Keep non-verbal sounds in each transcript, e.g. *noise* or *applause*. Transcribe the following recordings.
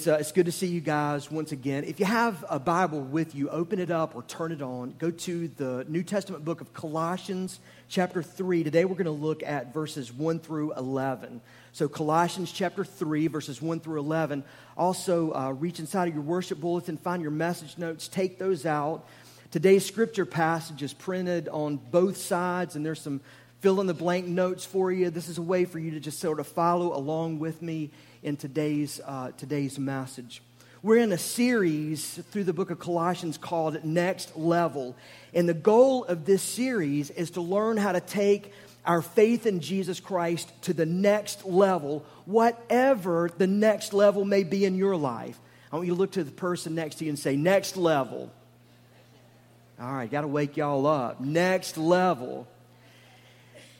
It's, uh, it's good to see you guys once again. If you have a Bible with you, open it up or turn it on. Go to the New Testament book of Colossians, chapter 3. Today we're going to look at verses 1 through 11. So, Colossians chapter 3, verses 1 through 11. Also, uh, reach inside of your worship bulletin, find your message notes, take those out. Today's scripture passage is printed on both sides, and there's some fill in the blank notes for you. This is a way for you to just sort of follow along with me in today's, uh, today's message. We're in a series through the book of Colossians called Next Level. And the goal of this series is to learn how to take our faith in Jesus Christ to the next level, whatever the next level may be in your life. I want you to look to the person next to you and say, Next level. All right, got to wake y'all up. Next level.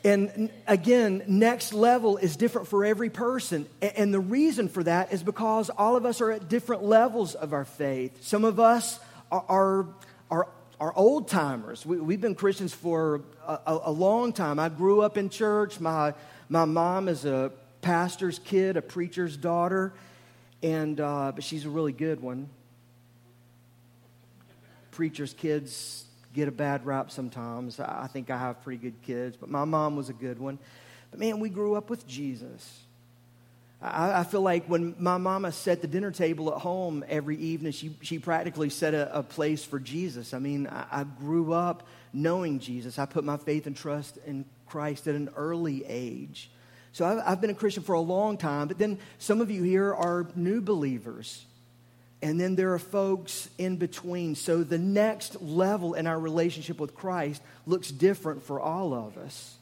And again, next level is different for every person. And the reason for that is because all of us are at different levels of our faith. Some of us are, are, are old timers. We, have been Christians for a, a, long time. I grew up in church. My, my mom is a pastor's kid, a preacher's daughter, and, uh, but she's a really good one. Preacher's kids get a bad rap sometimes. I think I have pretty good kids, but my mom was a good one. But man, we grew up with Jesus. I, I feel like when my mama set the dinner table at home every evening, she, she practically set a, a place for Jesus. I mean, I, I grew up knowing Jesus. I put my faith and trust in Christ at an early age. So I've, I've been a Christian for a long time, but then some of you here are new believers. And then there are folks in between. So the next level in our relationship with Christ looks different for all of us.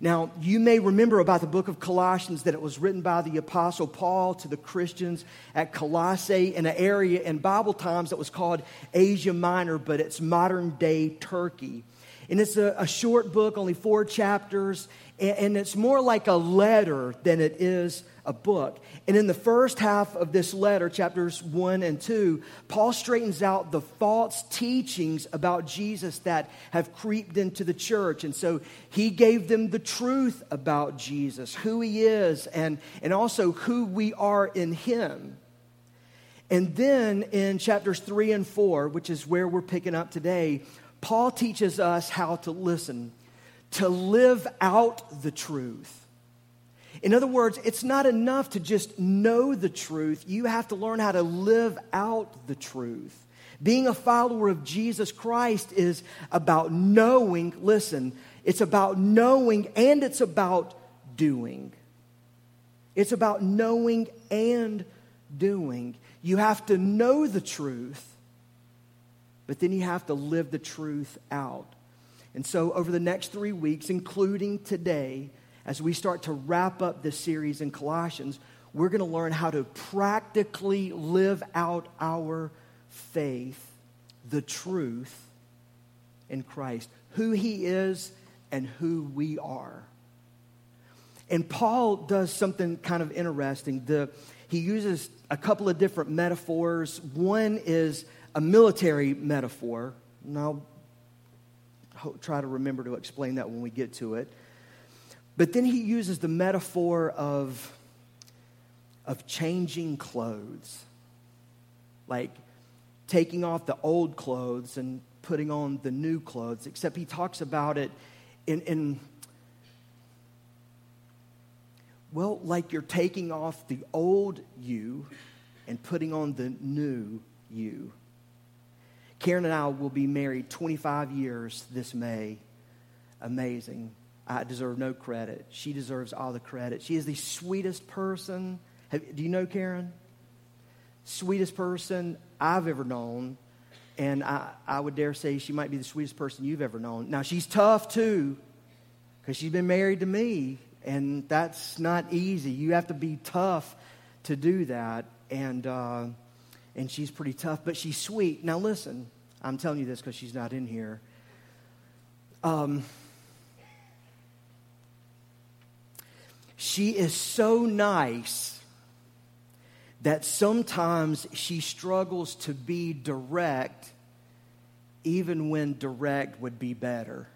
Now, you may remember about the book of Colossians that it was written by the Apostle Paul to the Christians at Colossae in an area in Bible times that was called Asia Minor, but it's modern day Turkey. And it's a, a short book, only four chapters, and, and it's more like a letter than it is a book. And in the first half of this letter, chapters 1 and 2, Paul straightens out the false teachings about Jesus that have creeped into the church. And so he gave them the truth about Jesus, who he is, and, and also who we are in him. And then in chapters 3 and 4, which is where we're picking up today, Paul teaches us how to listen, to live out the truth. In other words, it's not enough to just know the truth. You have to learn how to live out the truth. Being a follower of Jesus Christ is about knowing, listen, it's about knowing and it's about doing. It's about knowing and doing. You have to know the truth, but then you have to live the truth out. And so, over the next three weeks, including today, as we start to wrap up this series in Colossians, we're going to learn how to practically live out our faith, the truth in Christ, who He is and who we are. And Paul does something kind of interesting. The, he uses a couple of different metaphors. One is a military metaphor, and I'll try to remember to explain that when we get to it. But then he uses the metaphor of, of changing clothes, like taking off the old clothes and putting on the new clothes, except he talks about it in, in well, like you're taking off the old you and putting on the new you. Karen and I will be married 25 years this May. Amazing. I deserve no credit. She deserves all the credit. She is the sweetest person. Have, do you know Karen? Sweetest person I've ever known. And I, I would dare say she might be the sweetest person you've ever known. Now, she's tough too, because she's been married to me. And that's not easy. You have to be tough to do that. And, uh, and she's pretty tough, but she's sweet. Now, listen, I'm telling you this because she's not in here. Um, She is so nice that sometimes she struggles to be direct, even when direct would be better.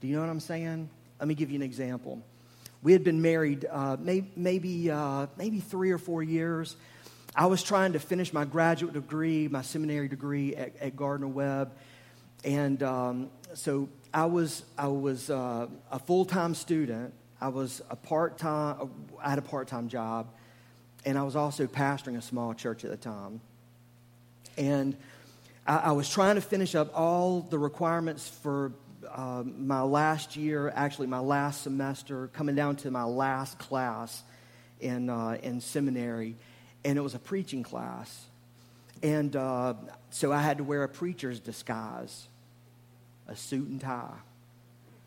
Do you know what I'm saying? Let me give you an example. We had been married uh, may, maybe, uh, maybe three or four years. I was trying to finish my graduate degree, my seminary degree at, at Gardner Webb. And um, so I was, I was uh, a full time student. I was a part time, I had a part time job. And I was also pastoring a small church at the time. And I, I was trying to finish up all the requirements for uh, my last year, actually, my last semester, coming down to my last class in, uh, in seminary, and it was a preaching class. And uh, so I had to wear a preacher's disguise, a suit and tie.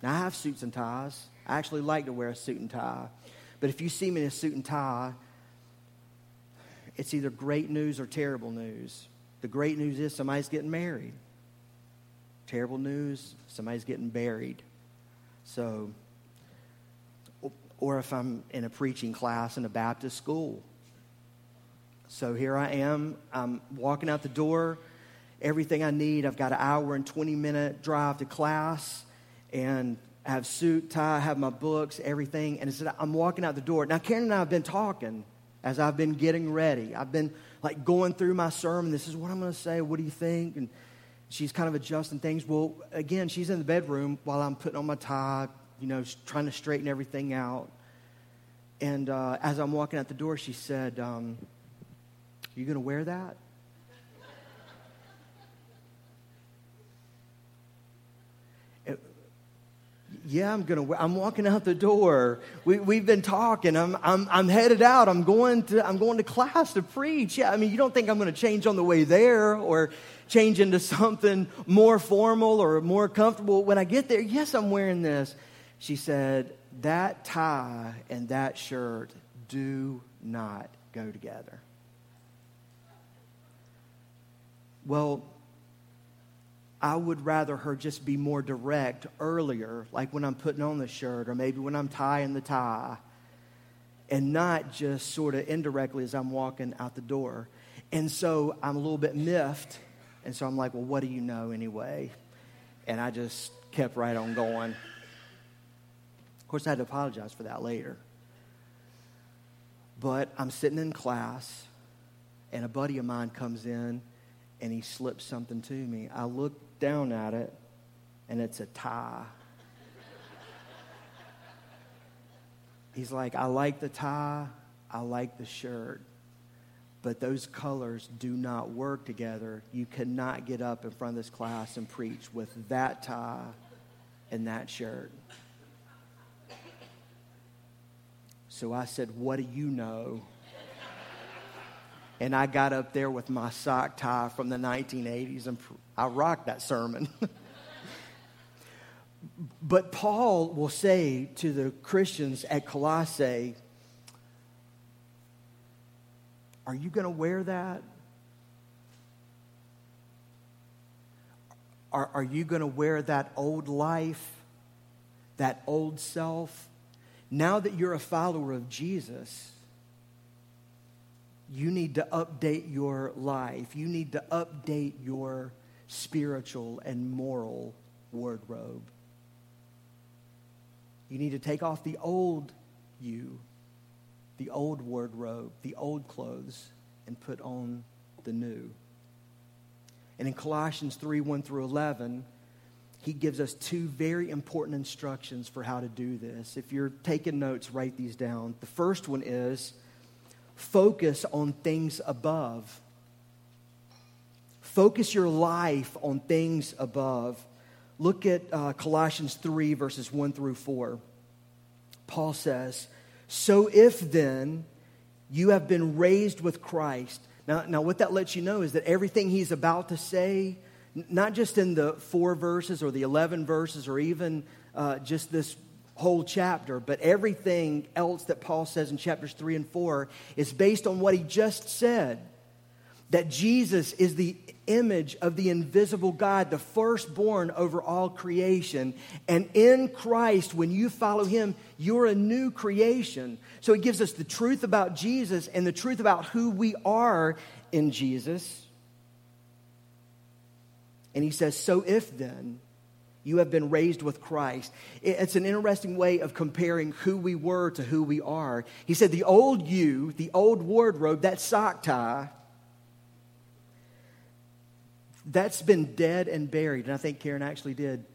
Now, I have suits and ties. I actually like to wear a suit and tie. But if you see me in a suit and tie, it's either great news or terrible news. The great news is somebody's getting married. Terrible news, somebody's getting buried. So, or if I'm in a preaching class in a Baptist school. So here I am. I'm walking out the door. Everything I need. I've got an hour and 20 minute drive to class. And I have suit, tie, I have my books, everything. And said, I'm walking out the door. Now, Karen and I have been talking as I've been getting ready. I've been like going through my sermon. This is what I'm going to say. What do you think? And she's kind of adjusting things. Well, again, she's in the bedroom while I'm putting on my tie, you know, trying to straighten everything out. And uh, as I'm walking out the door, she said, um, "You going to wear that?" Eh, yeah, I'm gonna. I'm walking out the door. We, we've been talking. I'm, I'm, I'm headed out. I'm going to. I'm going to class to preach. Yeah, I mean, you don't think I'm going to change on the way there or change into something more formal or more comfortable when I get there? Yes, I'm wearing this. She said that tie and that shirt do not go together. Well, I would rather her just be more direct earlier, like when I'm putting on the shirt or maybe when I'm tying the tie, and not just sort of indirectly as I'm walking out the door. And so I'm a little bit miffed. And so I'm like, well, what do you know anyway? And I just kept right on going. Of course, I had to apologize for that later. But I'm sitting in class, and a buddy of mine comes in and he slips something to me. I look down at it, and it's a tie. He's like, I like the tie, I like the shirt, but those colors do not work together. You cannot get up in front of this class and preach with that tie and that shirt. So I said, What do you know? And I got up there with my sock tie from the 1980s and I rocked that sermon. *laughs* but Paul will say to the Christians at Colossae, Are you going to wear that? Are, are you going to wear that old life, that old self? Now that you're a follower of Jesus, you need to update your life. You need to update your spiritual and moral wardrobe. You need to take off the old you, the old wardrobe, the old clothes, and put on the new. And in Colossians 3 1 through 11, he gives us two very important instructions for how to do this. If you're taking notes, write these down. The first one is focus on things above. Focus your life on things above. Look at uh, Colossians 3, verses 1 through 4. Paul says, So if then you have been raised with Christ. Now, now, what that lets you know is that everything he's about to say, not just in the four verses or the 11 verses or even uh, just this whole chapter, but everything else that Paul says in chapters 3 and 4 is based on what he just said that Jesus is the image of the invisible God, the firstborn over all creation. And in Christ, when you follow him, you're a new creation. So it gives us the truth about Jesus and the truth about who we are in Jesus. And he says, So if then You have been raised with Christ. It's an interesting way of comparing who we were to who we are. He said, The old you, the old wardrobe, that sock tie, that's been dead and buried. And I think Karen actually did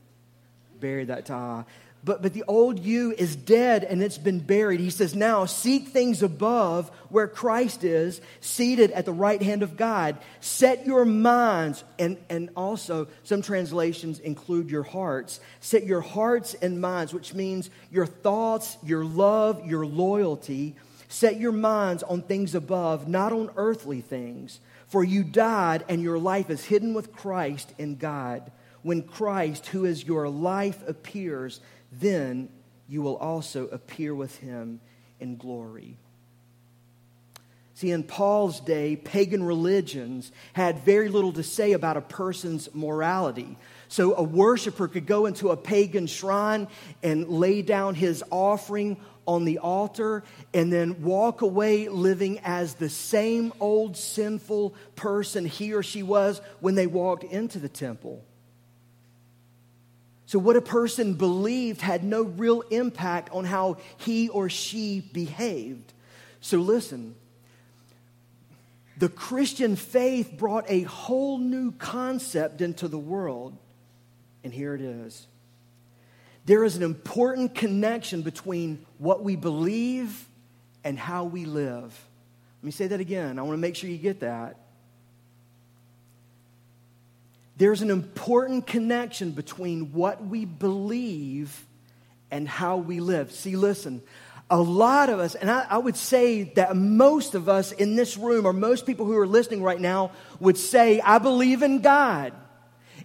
bury that tie. But, but the old you is dead and it's been buried. He says, Now seek things above where Christ is, seated at the right hand of God. Set your minds, and, and also some translations include your hearts. Set your hearts and minds, which means your thoughts, your love, your loyalty. Set your minds on things above, not on earthly things. For you died, and your life is hidden with Christ in God. When Christ, who is your life, appears, then you will also appear with him in glory. See, in Paul's day, pagan religions had very little to say about a person's morality. So a worshiper could go into a pagan shrine and lay down his offering on the altar and then walk away living as the same old sinful person he or she was when they walked into the temple. So, what a person believed had no real impact on how he or she behaved. So, listen the Christian faith brought a whole new concept into the world. And here it is. There is an important connection between what we believe and how we live. Let me say that again. I want to make sure you get that. There's an important connection between what we believe and how we live. See, listen, a lot of us, and I, I, would say that most of us in this room, or most people who are listening right now, would say, I believe in God.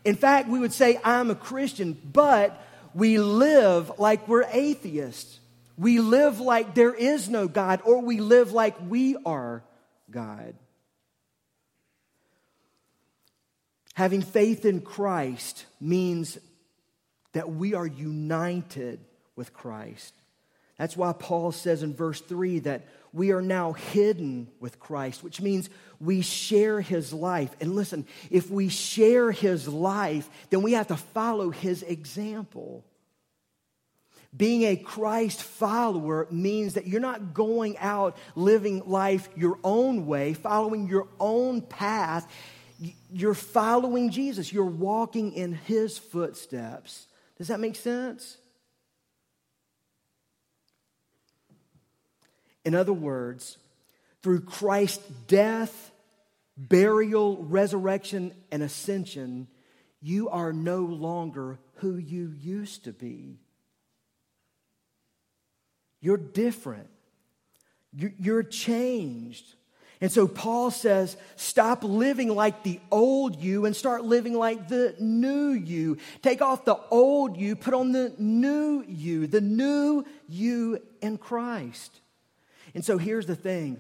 In fact, we would say, I'm a Christian, but we live like we're atheists. We live like there is no God, or we live like we are God. Having faith in Christ means that we are united with Christ. That's why Paul says in verse 3 that we are now hidden with Christ, which means we share his life. And listen, if we share his life, then we have to follow his example. Being a Christ follower means that you're not going out living life your own way, following your own path. You're following Jesus. You're walking in his footsteps. Does that make sense? In other words, through Christ's death, burial, resurrection, and ascension, you are no longer who you used to be. You're different. You're changed. And so Paul says, stop living like the old you and start living like the new you. Take off the old you, put on the new you, the new you in Christ. And so here's the thing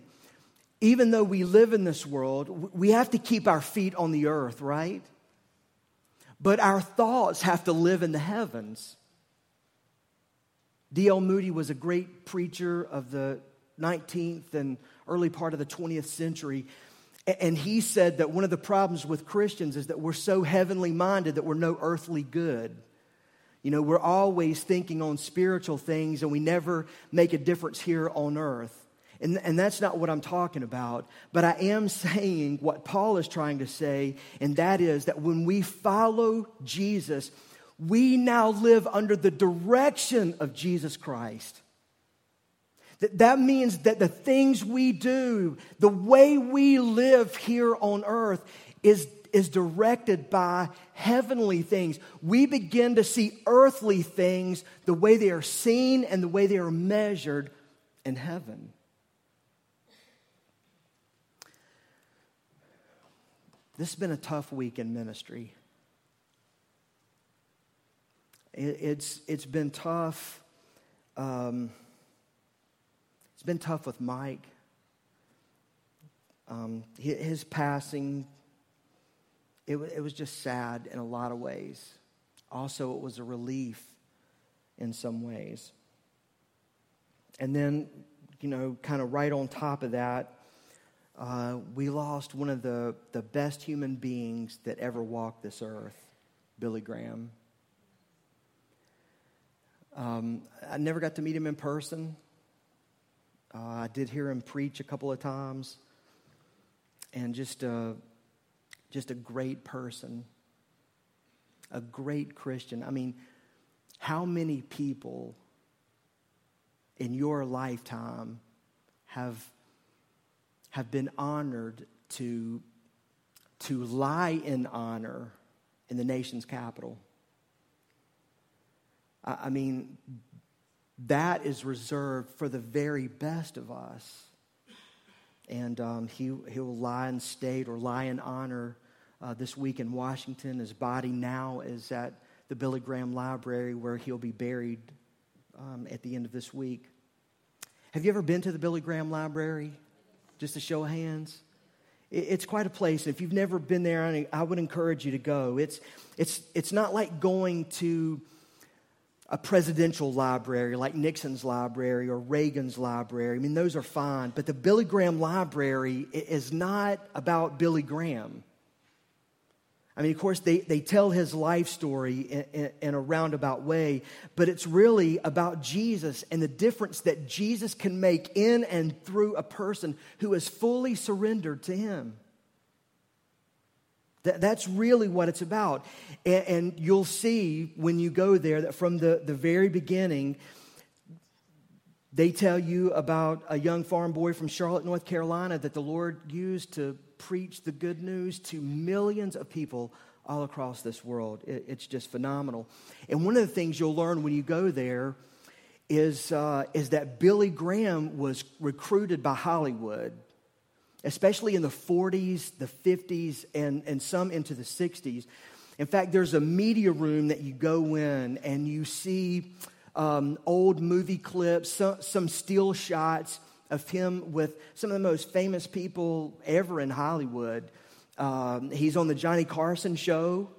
even though we live in this world, we have to keep our feet on the earth, right? But our thoughts have to live in the heavens. D.L. Moody was a great preacher of the 19th and early part of the 20th century. And he said that one of the problems with Christians is that we're so heavenly minded that we're no earthly good. You know, we're always thinking on spiritual things and we never make a difference here on earth. And, and that's not what I'm talking about. But I am *laughs* saying what Paul is trying to say, and that is that when we follow Jesus, we now live under the direction of Jesus Christ. That, that means that the things we do, the way we live here on earth, is, is directed by heavenly things. We begin to see earthly things the way they are seen and the way they are measured in heaven. This has been a tough week in ministry. It's, it's been tough. Um, it's been tough with Mike. Um, his passing, it, it was just sad in a lot of ways. Also, it was a relief in some ways. And then, you know, kind of right on top of that, uh, we lost one of the, the best human beings that ever walked this earth, Billy Graham. Um, I never got to meet him in person. Uh, I did hear him preach a couple of times, and just a, just a great person, a great Christian. I mean, how many people in your lifetime have, have been honored to, to lie in honor in the nation's capital? I, I mean, that is reserved for the very best of us. And um, he, he'll lie in state or lie in honor uh, this week in Washington. His body now is at the Billy Graham Library where he'll be buried um, at the end of this week. Have you ever been to the Billy Graham Library? Just a show hands. It's quite a place. If you've never been there, I would encourage you to go. It's, it's, it's not like going to a presidential library like Nixon's library or Reagan's library. I mean, those are fine. But the Billy Graham Library is not about Billy Graham. I mean, of course, they, they tell his life story in, in, in, a roundabout way, but it's really about Jesus and the difference that Jesus can make in and through a person who is fully surrendered to him. That, that's really what it's about. And, and you'll see when you go there that from the, the very beginning, they tell you about a young farm boy from Charlotte, North Carolina, that the Lord used to preach the good news to millions of people all across this world. It, it's just phenomenal. And one of the things you'll learn when you go there is, uh, is that Billy Graham was recruited by Hollywood, especially in the 40s, the 50s, and, and some into the 60s. In fact, there's a media room that you go in and you see um, old movie clips, some, some still shots of him with some of the most famous people ever in Hollywood. Um, he's on the Johnny Carson show.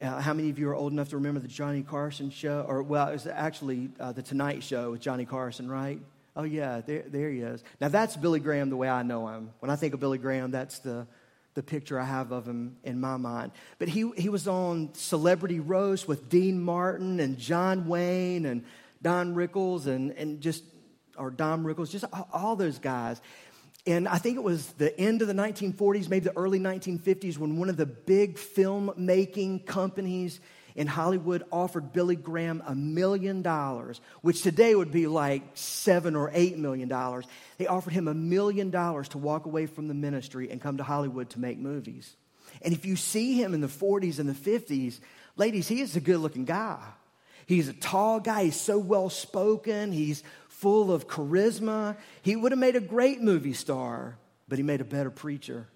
Uh, how many of you are old enough to remember the Johnny Carson show? Or, well, it was actually uh, the Tonight Show with Johnny Carson, right? Oh, yeah, there, there he is. Now, that's Billy Graham the way I know him. When I think of Billy Graham, that's the, the picture I have of him in my mind. But he, he was on Celebrity Roast with Dean Martin and John Wayne and Don Rickles and, and just or Dom Rickles, just all those guys. And I think it was the end of the 1940s, maybe the early 1950s, when one of the big film-making companies in Hollywood offered Billy Graham a million dollars, which today would be like seven or eight million dollars. They offered him a million dollars to walk away from the ministry and come to Hollywood to make movies. And if you see him in the 40s and the 50s, ladies, he is a good looking guy. He's a tall guy. He's so well spoken. He's full of charisma. He would have made a great movie star, but he made a better preacher,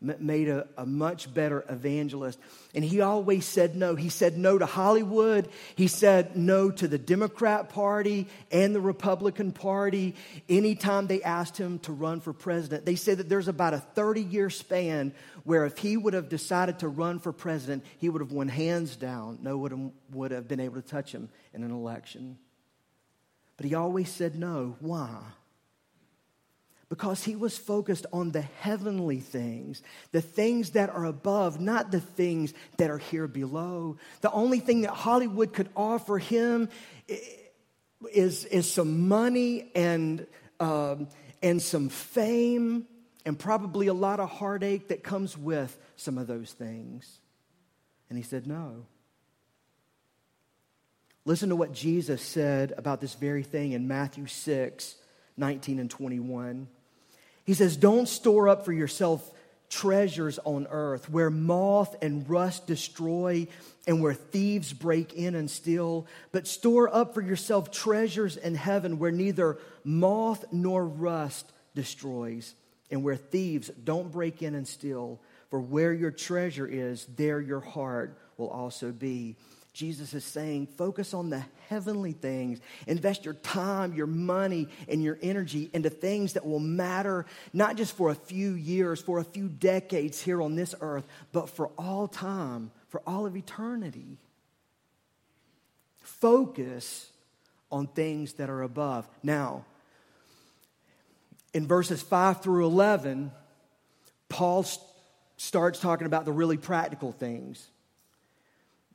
made a, a, much better evangelist. And he always said no. He said no to Hollywood, he said no to the Democrat Party and the Republican Party anytime they asked him to run for president. They said that there's about a 30 year span where if he would have decided to run for president, he would have won hands down. No one would have been able to touch him in an election. But he always said no. Why? Because he was focused on the heavenly things, the things that are above, not the things that are here below. The only thing that Hollywood could offer him is, is some money and, um, and some fame and probably a lot of heartache that comes with some of those things. And he said, No. Listen to what Jesus said about this very thing in Matthew 6 19 and 21. He says, Don't store up for yourself treasures on earth where moth and rust destroy and where thieves break in and steal, but store up for yourself treasures in heaven where neither moth nor rust destroys and where thieves don't break in and steal. For where your treasure is, there your heart will also be. Jesus is saying, focus on the heavenly things. Invest your time, your money, and your energy into things that will matter, not just for a few years, for a few decades here on this earth, but for all time, for all of eternity. Focus on things that are above. Now, in verses 5 through 11, Paul starts talking about the really practical things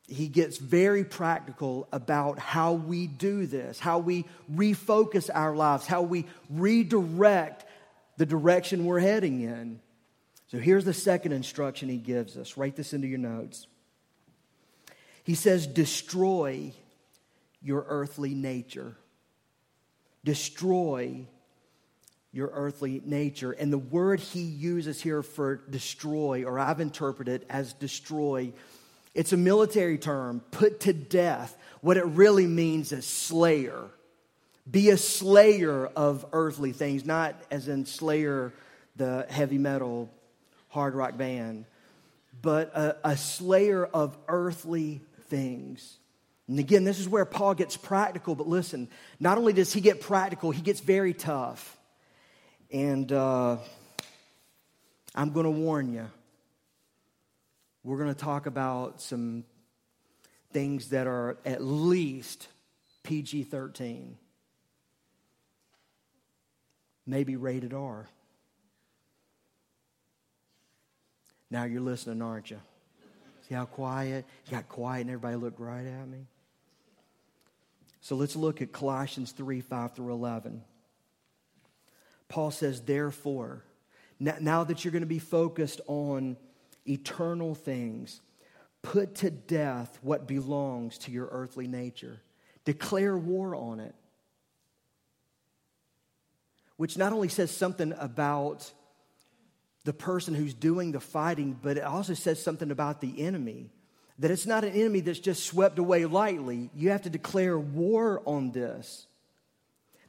he gets very practical about how we do this, how we refocus our lives, how we redirect the direction we're heading in. So here's the second instruction he gives us. Write this into your notes. He says, Destroy your earthly nature. Destroy your earthly nature. And the word he uses here for destroy, or I've interpreted as destroy, it's a military term, put to death. What it really means is slayer. Be a slayer of earthly things, not as in Slayer, the heavy metal hard rock band, but a, a slayer of earthly things. And again, this is where Paul gets practical, but listen, not only does he get practical, he gets very tough. And uh, I'm going to warn you, we're going to talk about some things that are at least PG 13, maybe rated R. Now you're listening, aren't you? See how quiet? You got quiet and everybody looked right at me. So let's look at Colossians 3 5 through 11. Paul says, therefore, now that you're going to be focused on eternal things, put to death what belongs to your earthly nature. Declare war on it. Which not only says something about the person who's doing the fighting, but it also says something about the enemy. That it's not an enemy that's just swept away lightly. You have to declare war on this.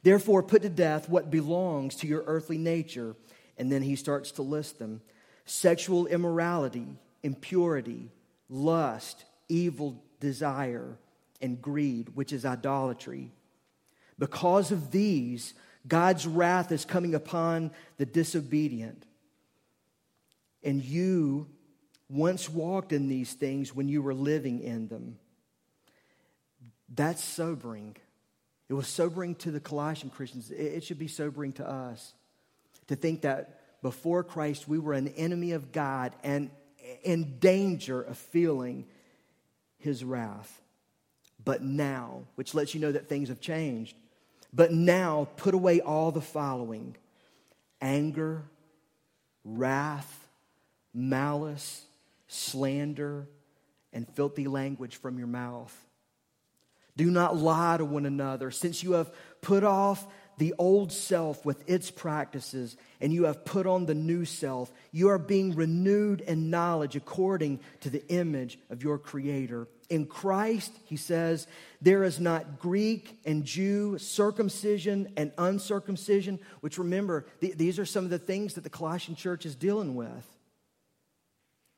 Therefore, put to death what belongs to your earthly nature. And then he starts to list them sexual immorality, impurity, lust, evil desire, and greed, which is idolatry. Because of these, God's wrath is coming upon the disobedient. And you once walked in these things when you were living in them. That's sobering. It was sobering to the Colossian Christians. It should be sobering to us to think that before Christ we were an enemy of God and in danger of feeling his wrath. But now, which lets you know that things have changed, but now put away all the following anger, wrath, malice, slander, and filthy language from your mouth. Do not lie to one another, since you have put off the old self with its practices, and you have put on the new self. You are being renewed in knowledge according to the image of your Creator. In Christ, he says, there is not Greek and Jew, circumcision and uncircumcision, which remember, th- these are some of the things that the Colossian church is dealing with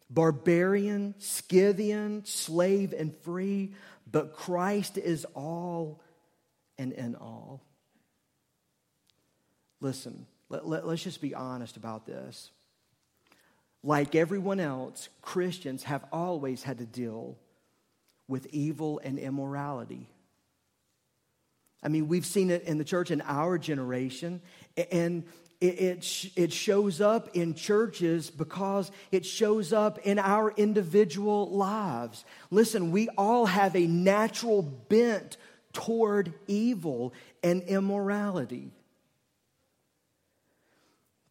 barbarian, Scythian, slave, and free, but Christ is all and in all. Listen, let, let, us just be honest about this. Like everyone else, Christians have always had to deal with evil and immorality. I mean, we've seen it in the church in our generation, and it, it, it, shows up in churches because it shows up in our individual lives. Listen, we all have a natural bent toward evil and immorality.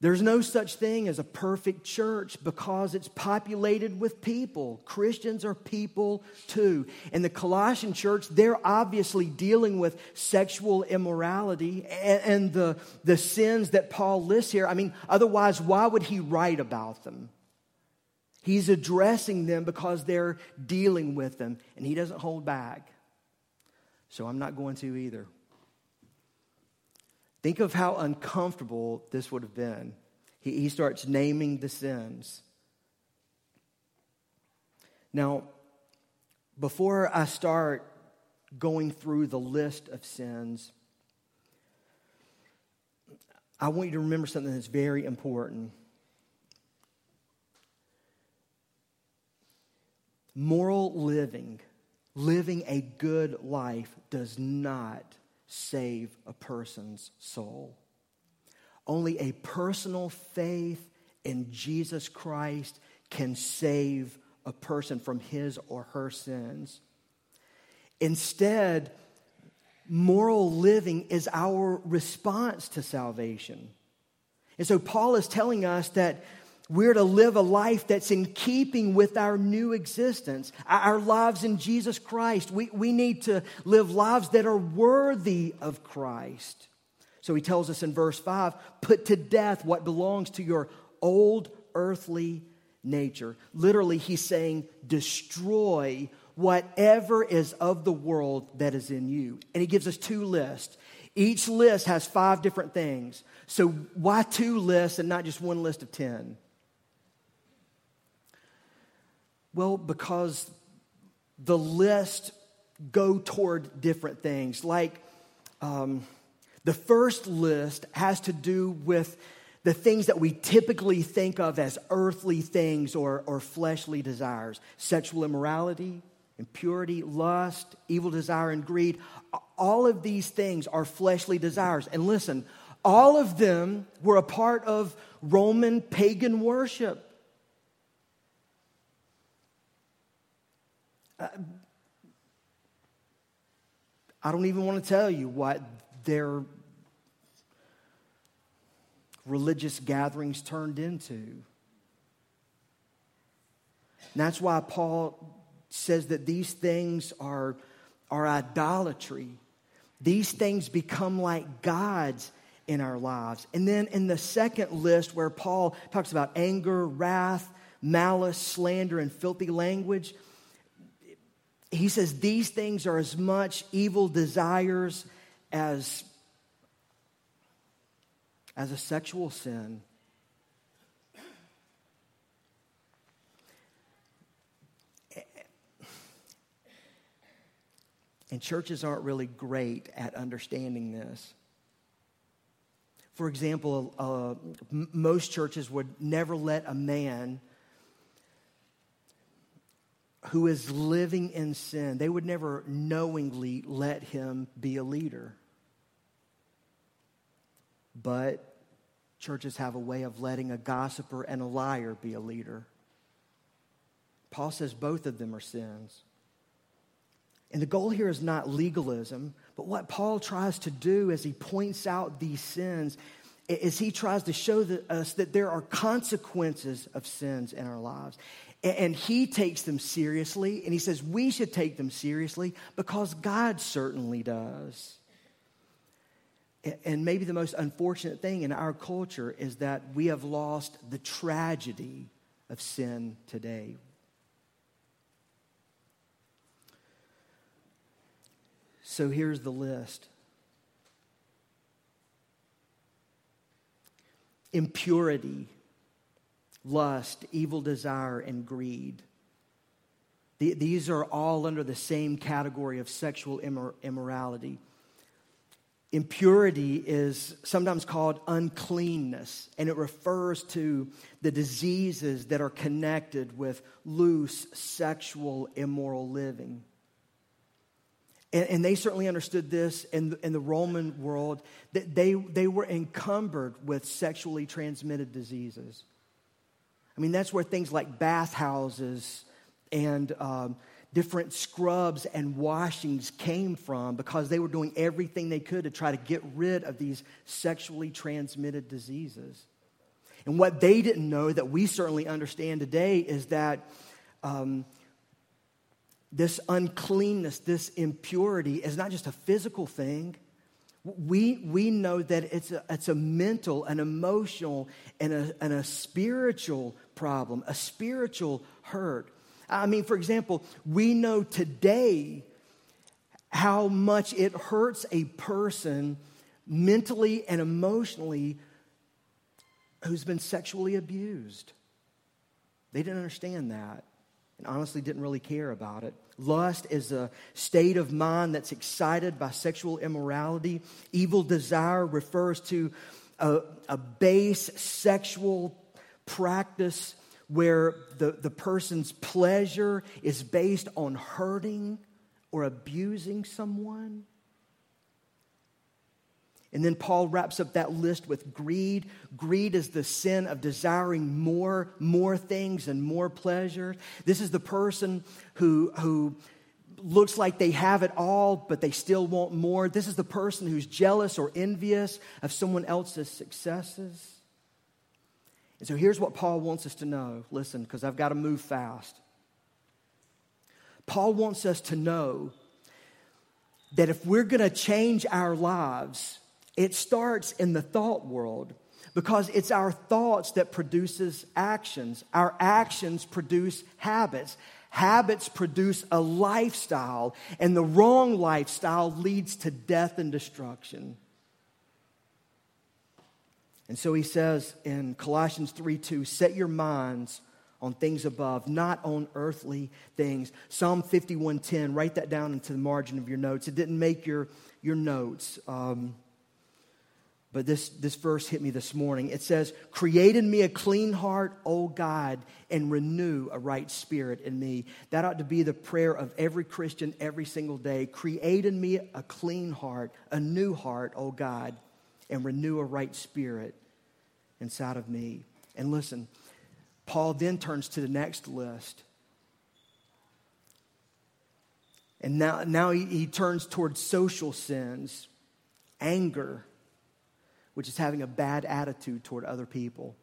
There's no such thing as a perfect church because it's populated with people. Christians are people too. In the Colossian church, they're obviously dealing with sexual immorality and, the, the sins that Paul lists here. I mean, otherwise, why would he write about them? He's addressing them because they're dealing with them, and he doesn't hold back. So I'm not going to either. Think of how uncomfortable this would have been. He, he starts naming the sins. Now, before I start going through the list of sins, I want you to remember something that's very important. Moral living, living a good life, does not save a person's soul. Only a personal faith in Jesus Christ can save a person from his or her sins. Instead, moral living is our response to salvation. And so Paul is telling us that we're to live a life that's in keeping with our new existence, our lives in Jesus Christ. We, we need to live lives that are worthy of Christ. So he tells us in verse 5 put to death what belongs to your old earthly nature. Literally, he's saying destroy whatever is of the world that is in you. And he gives us two lists. Each list has five different things. So why two lists and not just one list of 10? Well, because the list go toward different things. Like um, the first list has to do with the things that we typically think of as earthly things or, or fleshly desires sexual immorality, impurity, lust, evil desire, and greed. All of these things are fleshly desires. And listen, all of them were a part of Roman pagan worship. I don't even want to tell you what their religious gatherings turned into. And that's why Paul says that these things are, are idolatry. These things become like gods in our lives. And then in the second list, where Paul talks about anger, wrath, malice, slander, and filthy language, he says these things are as much evil desires as, as a sexual sin. And churches aren't really great at understanding this. For example, uh, most churches would never let a man who is living in sin, they would never knowingly let him be a leader. But churches have a way of letting a gossiper and a liar be a leader. Paul says both of them are sins. And the goal here is not legalism, but what Paul tries to do as he points out these sins is he tries to show us that there are consequences of sins in our lives. And he takes them seriously, and he says we should take them seriously because God certainly does. And maybe the most unfortunate thing in our culture is that we have lost the tragedy of sin today. So here's the list impurity, lust, evil desire, and greed. These are all under the same category of sexual immorality. Impurity is sometimes called uncleanness, and it refers to the diseases that are connected with loose sexual immoral living. And, and, they certainly understood this in the, in the Roman world, that they, they were encumbered with sexually transmitted diseases. I mean, that's where things like bathhouses and um, different scrubs and washings came from because they were doing everything they could to try to get rid of these sexually transmitted diseases. And what they didn't know that we certainly understand today is that um, this uncleanness, this impurity is not just a physical thing. We, we know that it's a, it's a mental, an emotional, and a, and a spiritual problem, a spiritual hurt. I mean, for example, we know today how much it hurts a person mentally and emotionally who's been sexually abused. They didn't understand that and honestly didn't really care about it. Lust is a state of mind that's excited by sexual immorality. Evil desire refers to a, a base sexual practice where the, the person's pleasure is based on hurting or abusing someone. And then Paul wraps up that list with greed. Greed is the sin of desiring more, more things and more pleasure. This is the person who, who looks like they have it all, but they still want more. This is the person who's jealous or envious of someone else's successes. And so here's what Paul wants us to know. Listen, because I've got to move fast. Paul wants us to know that if we're going to change our lives, it starts in the thought world because it's our thoughts that produces actions. Our actions produce habits. Habits produce a lifestyle, and the wrong lifestyle leads to death and destruction. And so he says in Colossians 3 2, set your minds on things above, not on earthly things. Psalm 51:10, write that down into the margin of your notes. It didn't make your, your notes. Um, but this, this verse hit me this morning. It says, Create in me a clean heart, O God, and renew a right spirit in me. That ought to be the prayer of every Christian every single day. Create in me a clean heart, a new heart, O God, and renew a right spirit inside of me. And listen, Paul then turns to the next list. And now, now he, he turns towards social sins, anger which is having a bad attitude toward other people.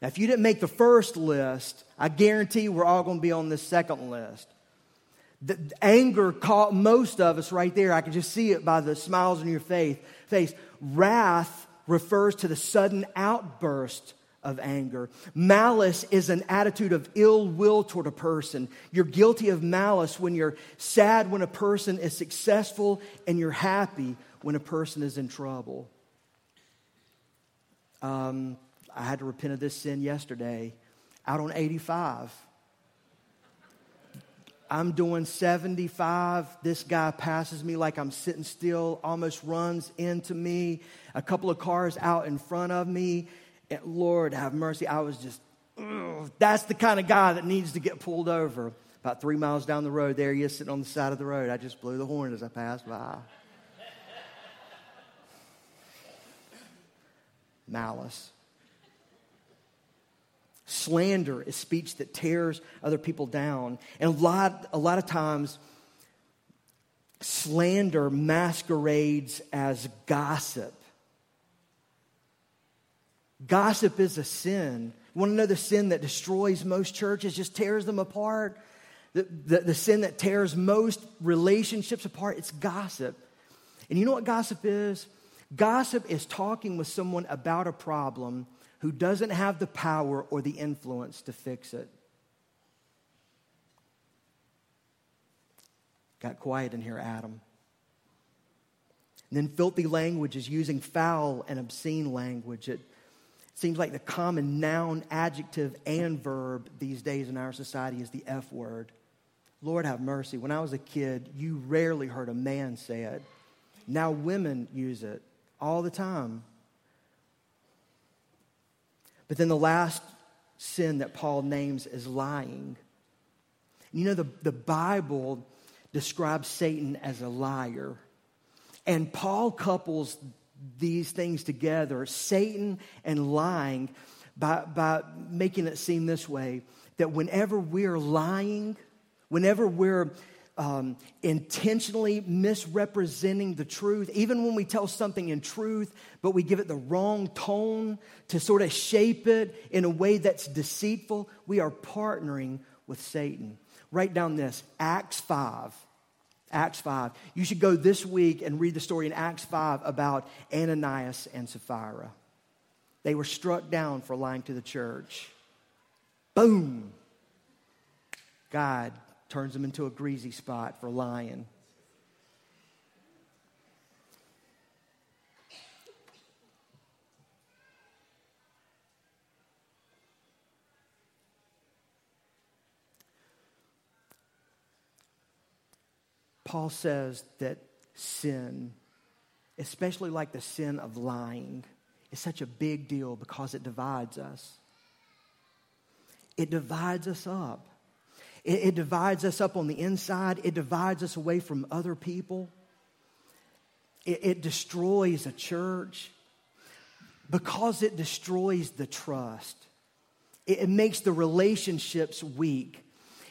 Now, if you didn't make the first list, I guarantee we're all going to be on this second list. The anger caught most of us right there. I can just see it by the smiles on your face. face. Wrath refers to the sudden outburst of anger. Malice is an attitude of ill will toward a person. You're guilty of malice when you're sad when a person is successful and you're happy when a person is in trouble. Um, I had to repent of this sin yesterday out on 85. I'm doing 75. This guy passes me like I'm sitting still, almost runs into me. A couple of cars out in front of me. And Lord, have mercy. I was just, that's the kind of guy that needs to get pulled over. About three miles down the road, there he is sitting on the side of the road. I just blew the horn as I passed by. malice. Slander is speech that tears other people down. And a lot, a lot of times, slander masquerades as gossip. Gossip is a sin. You want to know the sin that destroys most churches, just tears them apart? The, the, the sin that tears most relationships apart? It's gossip. And you know what gossip is? Gossip is talking with someone about a problem who doesn't have the power or the influence to fix it. Got quiet in here, Adam. And then filthy language is using foul and obscene language. It seems like the common noun, adjective, and verb these days in our society is the F word. Lord have mercy. When I was a kid, you rarely heard a man say it. Now women use it all the time. But then the last sin that Paul names is lying. You know, the, the Bible describes Satan as a liar. And Paul couples these things together, Satan and lying, by, by making it seem this way that whenever we're lying, whenever we're um, intentionally misrepresenting the truth, even when we tell something in truth, but we give it the wrong tone to sort of shape it in a way that's deceitful, we are partnering with Satan. Write down this Acts 5. Acts 5. You should go this week and read the story in Acts 5 about Ananias and Sapphira. They were struck down for lying to the church. Boom! God turns them into a greasy spot for lying. Paul says that sin, especially like the sin of lying, is such a big deal because it divides us. It divides us up. It, it divides us up on the inside, it divides us away from other people. it, it destroys a church because it destroys the trust. It, it makes the relationships weak.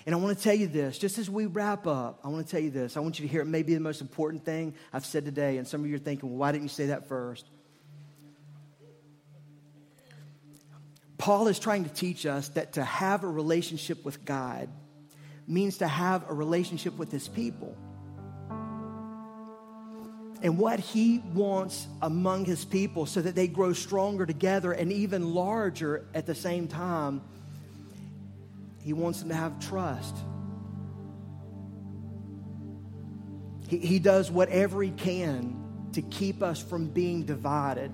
And I want to tell you this, just as we wrap up, I want to tell you this. I want you to hear it may be the most important thing I've said today. And some of you are thinking, well, why didn't you say that first? Paul is trying to teach us that to have a relationship with God means to have a relationship with his people. And what he wants among his people so that they grow stronger together and even larger at the same time, he wants them to have trust. He, he does whatever he can to keep us from being divided.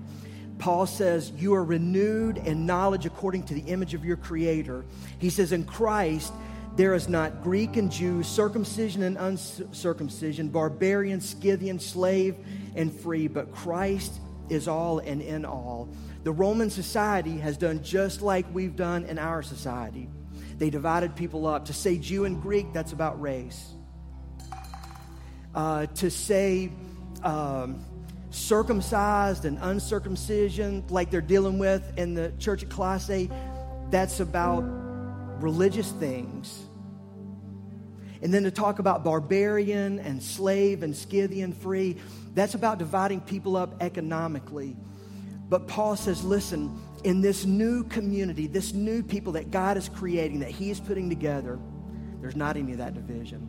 Paul says, You are renewed in knowledge according to the image of your Creator. He says, In Christ, there is not Greek and Jew, circumcision and uncircumcision, barbarian, Scythian, slave and free, but Christ is all and in all. The Roman society has done just like we've done in our society. They divided people up. To say Jew and Greek, that's about race. Uh, to say, um, circumcised and uncircumcision, like they're dealing with in the church at Colossae, that's about religious things. And then to talk about barbarian and slave and Scythian free, that's about dividing people up economically. But Paul says, listen, in this new community, this new people that God is creating, that He is putting together, there's not any of that division.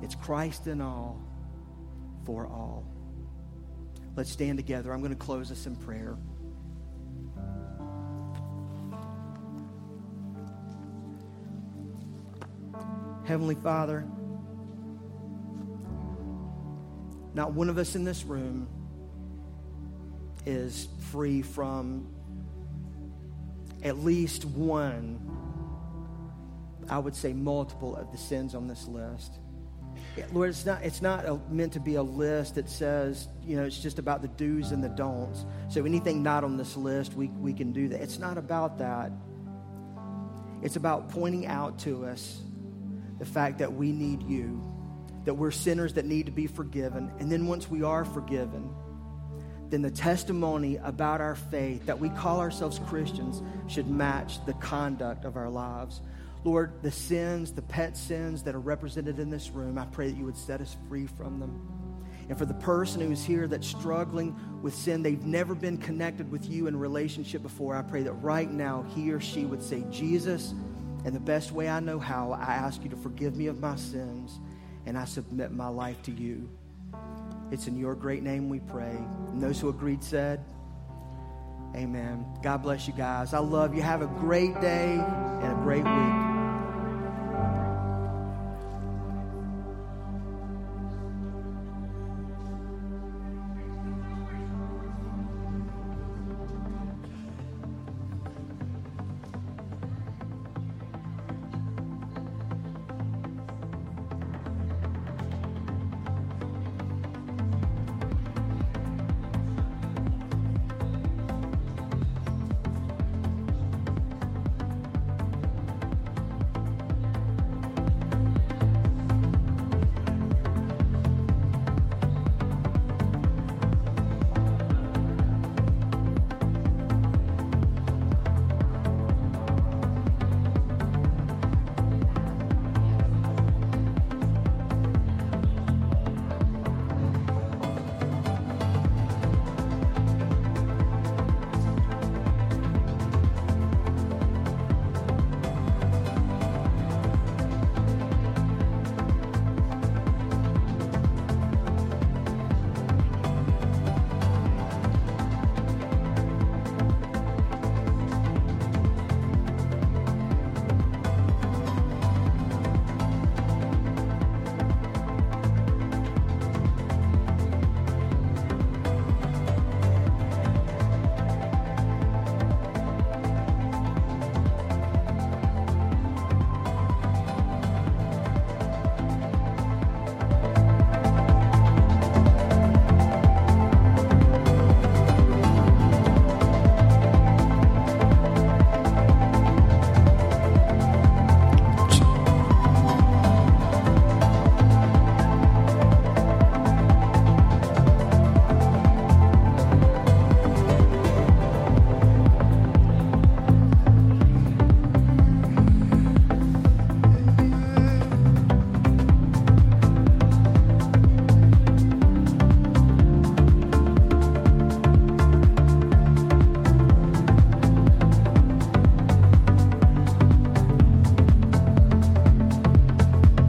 It's Christ in all for all. Let's stand together. I'm going to close this in prayer. Heavenly Father, not one of us in this room is free from at least one, I would say multiple of the sins on this list. Lord, it's not, it's not a, meant to be a list that says, you know, it's just about the do's and the don'ts. So anything not on this list, we, we can do that. It's not about that. It's about pointing out to us the fact that we need you, that we're sinners that need to be forgiven. And then once we are forgiven, then the testimony about our faith that we call ourselves Christians should match the conduct of our lives. Lord, the sins, the pet sins that are represented in this room, I pray that you would set us free from them. And for the person who's here that's struggling with sin, they've never been connected with you in relationship before, I pray that right now he or she would say, Jesus, and the best way I know how, I ask you to forgive me of my sins, and I submit my life to you. It's in your great name we pray. And those who agreed said, Amen. God bless you guys. I love you. Have a great day and a great week.